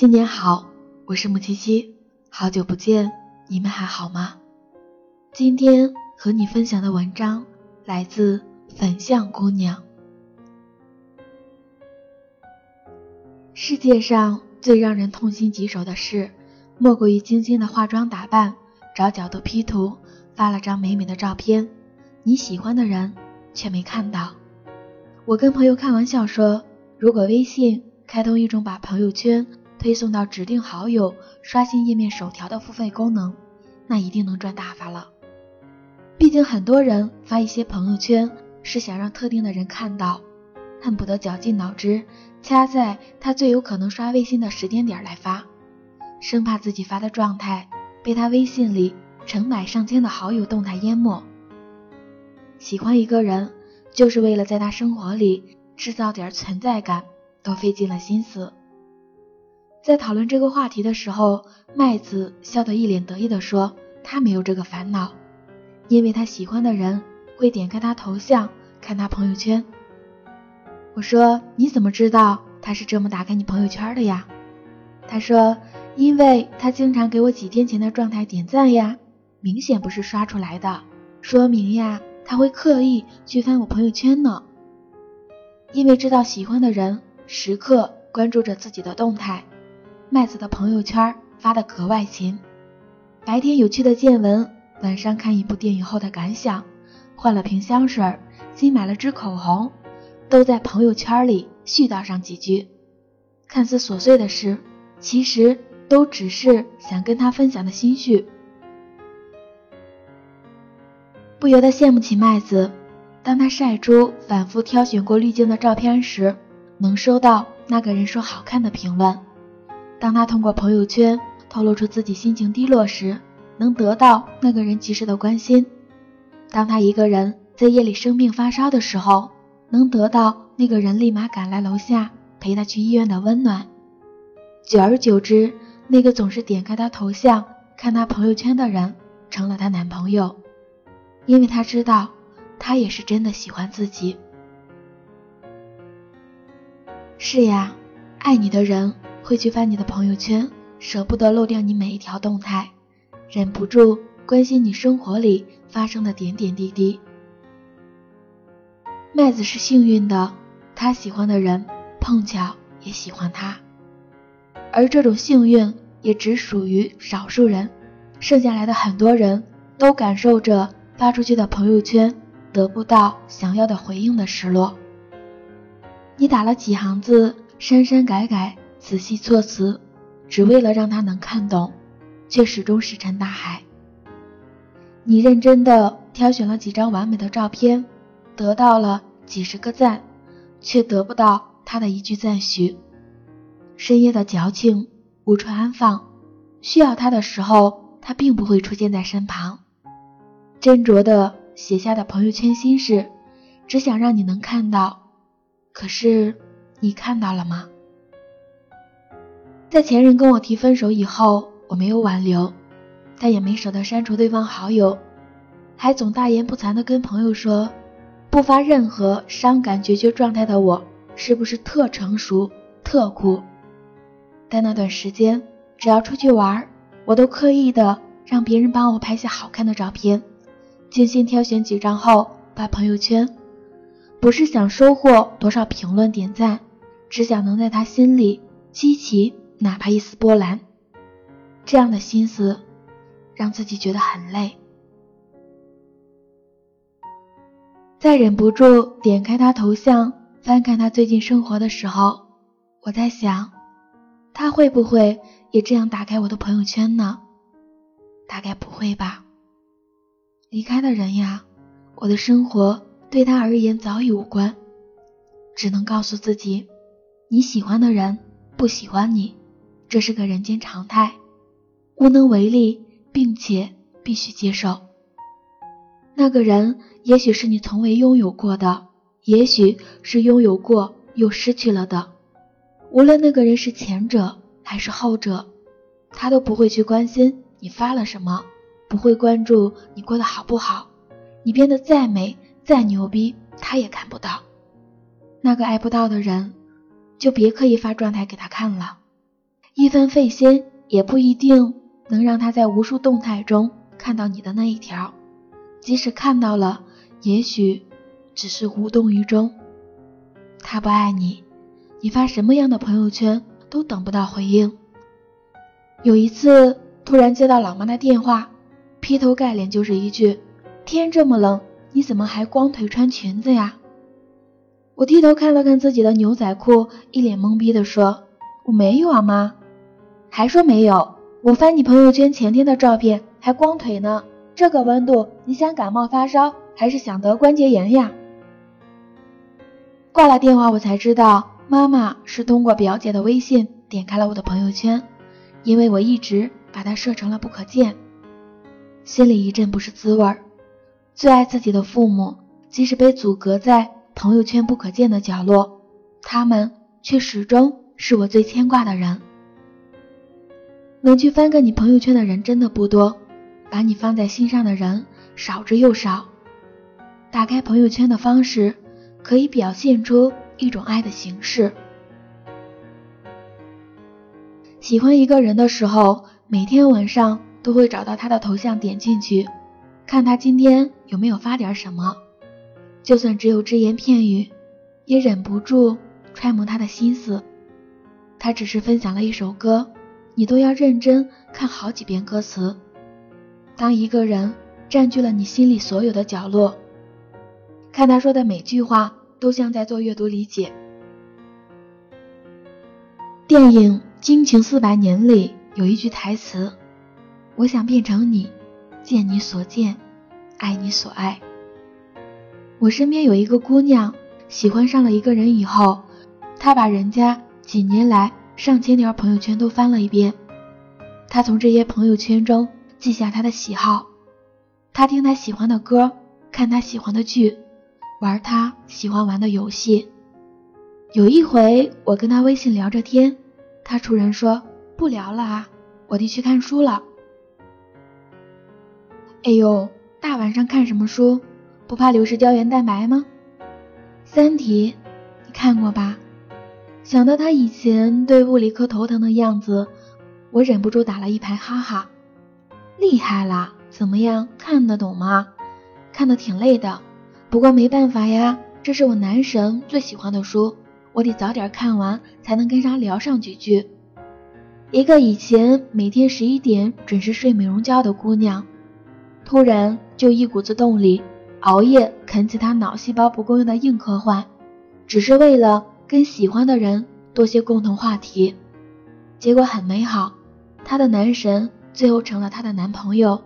新年好，我是木七七，好久不见，你们还好吗？今天和你分享的文章来自粉象姑娘。世界上最让人痛心疾首的事，莫过于精心的化妆打扮，找角度 P 图，发了张美美的照片，你喜欢的人却没看到。我跟朋友开玩笑说，如果微信开通一种把朋友圈推送到指定好友刷新页面首条的付费功能，那一定能赚大发了。毕竟很多人发一些朋友圈是想让特定的人看到，恨不得绞尽脑汁掐在他最有可能刷微信的时间点来发，生怕自己发的状态被他微信里成百上千的好友动态淹没。喜欢一个人。就是为了在他生活里制造点存在感，都费尽了心思。在讨论这个话题的时候，麦子笑得一脸得意地说：“他没有这个烦恼，因为他喜欢的人会点开他头像看他朋友圈。”我说：“你怎么知道他是这么打开你朋友圈的呀？”他说：“因为他经常给我几天前的状态点赞呀，明显不是刷出来的，说明呀。”他会刻意去翻我朋友圈呢，因为知道喜欢的人时刻关注着自己的动态。麦子的朋友圈发的格外勤，白天有趣的见闻，晚上看一部电影后的感想，换了瓶香水，新买了支口红，都在朋友圈里絮叨上几句。看似琐碎的事，其实都只是想跟他分享的心绪。不由得羡慕起麦子，当他晒出反复挑选过滤镜的照片时，能收到那个人说好看的评论；当他通过朋友圈透露出自己心情低落时，能得到那个人及时的关心；当他一个人在夜里生病发烧的时候，能得到那个人立马赶来楼下陪他去医院的温暖。久而久之，那个总是点开他头像看他朋友圈的人，成了他男朋友。因为他知道，他也是真的喜欢自己。是呀，爱你的人会去翻你的朋友圈，舍不得漏掉你每一条动态，忍不住关心你生活里发生的点点滴滴。麦子是幸运的，他喜欢的人碰巧也喜欢他，而这种幸运也只属于少数人，剩下来的很多人都感受着。发出去的朋友圈得不到想要的回应的失落。你打了几行字，删删改改，仔细措辞，只为了让他能看懂，却始终石沉大海。你认真的挑选了几张完美的照片，得到了几十个赞，却得不到他的一句赞许。深夜的矫情无处安放，需要他的时候，他并不会出现在身旁。斟酌的写下的朋友圈心事，只想让你能看到。可是你看到了吗？在前任跟我提分手以后，我没有挽留，但也没舍得删除对方好友，还总大言不惭的跟朋友说，不发任何伤感决绝状态的我，是不是特成熟、特酷？但那段时间，只要出去玩，我都刻意的让别人帮我拍下好看的照片。精心挑选几张后发朋友圈，不是想收获多少评论点赞，只想能在他心里激起哪怕一丝波澜。这样的心思，让自己觉得很累。在忍不住点开他头像，翻看他最近生活的时候，我在想，他会不会也这样打开我的朋友圈呢？大概不会吧。离开的人呀，我的生活对他而言早已无关，只能告诉自己，你喜欢的人不喜欢你，这是个人间常态，无能为力，并且必须接受。那个人也许是你从未拥有过的，也许是拥有过又失去了的。无论那个人是前者还是后者，他都不会去关心你发了什么。不会关注你过得好不好，你变得再美再牛逼，他也看不到。那个爱不到的人，就别刻意发状态给他看了，一分费心也不一定能让他在无数动态中看到你的那一条，即使看到了，也许只是无动于衷。他不爱你，你发什么样的朋友圈都等不到回应。有一次突然接到老妈的电话，劈头盖脸就是一句：“天这么冷，你怎么还光腿穿裙子呀？”我低头看了看自己的牛仔裤，一脸懵逼的说：“我没有啊，妈。”还说没有？我翻你朋友圈前天的照片，还光腿呢。这个温度，你想感冒发烧，还是想得关节炎呀？挂了电话，我才知道妈妈是通过表姐的微信点开了我的朋友圈，因为我一直把它设成了不可见。心里一阵不是滋味儿。最爱自己的父母，即使被阻隔在。朋友圈不可见的角落，他们却始终是我最牵挂的人。能去翻个你朋友圈的人真的不多，把你放在心上的人少之又少。打开朋友圈的方式，可以表现出一种爱的形式。喜欢一个人的时候，每天晚上都会找到他的头像，点进去，看他今天有没有发点什么。就算只有只言片语，也忍不住揣摩他的心思。他只是分享了一首歌，你都要认真看好几遍歌词。当一个人占据了你心里所有的角落，看他说的每句话都像在做阅读理解。电影《惊情四百年》里有一句台词：“我想变成你，见你所见，爱你所爱。”我身边有一个姑娘，喜欢上了一个人以后，她把人家几年来上千条朋友圈都翻了一遍。他从这些朋友圈中记下他的喜好，他听他喜欢的歌，看他喜欢的剧，玩他喜欢玩的游戏。有一回我跟他微信聊着天，他突然说不聊了啊，我得去看书了。哎呦，大晚上看什么书？不怕流失胶原蛋白吗？《三体》，你看过吧？想到他以前对物理课头疼的样子，我忍不住打了一排哈哈。厉害啦！怎么样，看得懂吗？看得挺累的，不过没办法呀，这是我男神最喜欢的书，我得早点看完，才能跟他聊上几句。一个以前每天十一点准时睡美容觉的姑娘，突然就一股子动力。熬夜啃起他脑细胞不够用的硬科幻，只是为了跟喜欢的人多些共同话题。结果很美好，她的男神最后成了她的男朋友，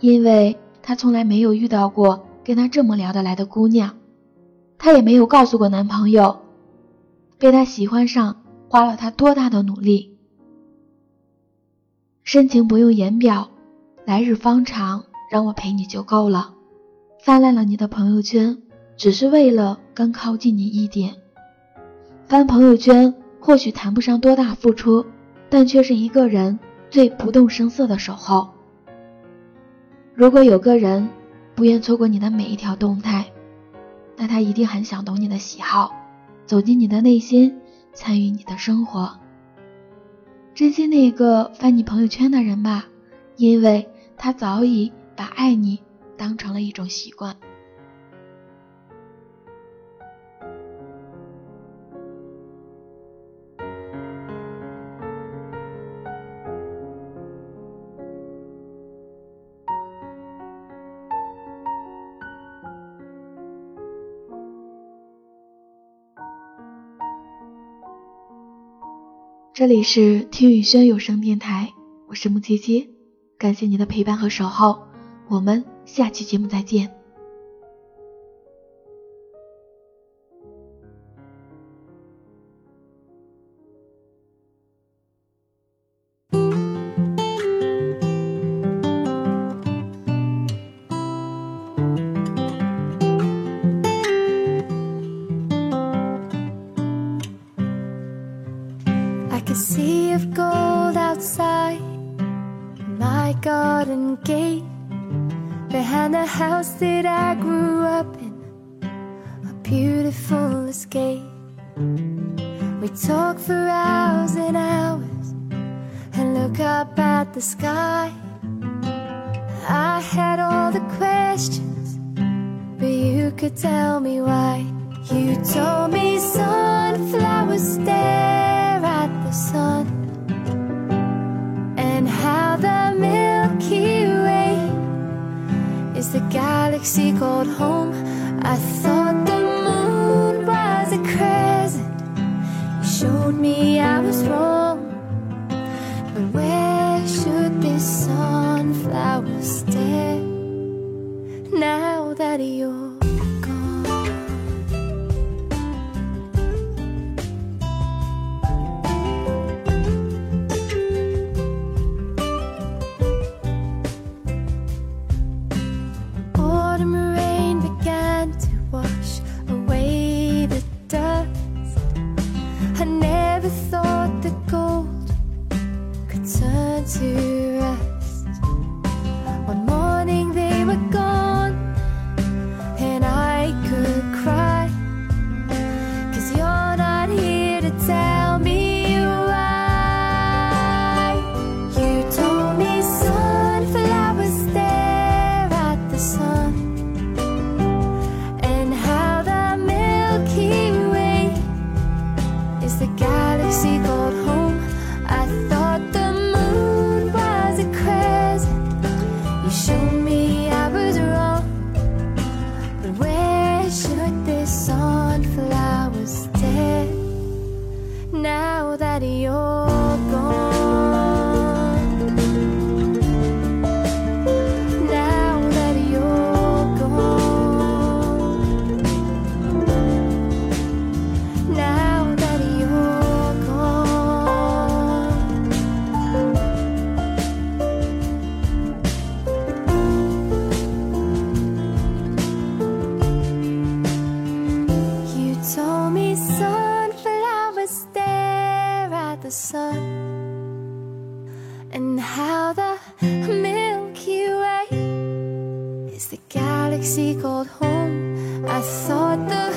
因为她从来没有遇到过跟她这么聊得来的姑娘。她也没有告诉过男朋友，被他喜欢上花了他多大的努力。深情不用言表，来日方长，让我陪你就够了。翻烂了你的朋友圈，只是为了更靠近你一点。翻朋友圈或许谈不上多大付出，但却是一个人最不动声色的守候。如果有个人不愿错过你的每一条动态，那他一定很想懂你的喜好，走进你的内心，参与你的生活。珍惜那个翻你朋友圈的人吧，因为他早已把爱你。当成了一种习惯。这里是听雨轩有声电台，我是木七七，感谢你的陪伴和守候，我们。下期节目再见。a sea of gold outside my garden gate behind the house that I grew up in. A beautiful escape. We talk for hours and hours and look up at the sky. I had all the questions, but you could tell me why. You told me sunflowers stay. the galaxy called home. I thought the moon was a crescent. You showed me I was wrong. show me sunflowers stare at the sun and how the Milky Way is the galaxy called home. I thought the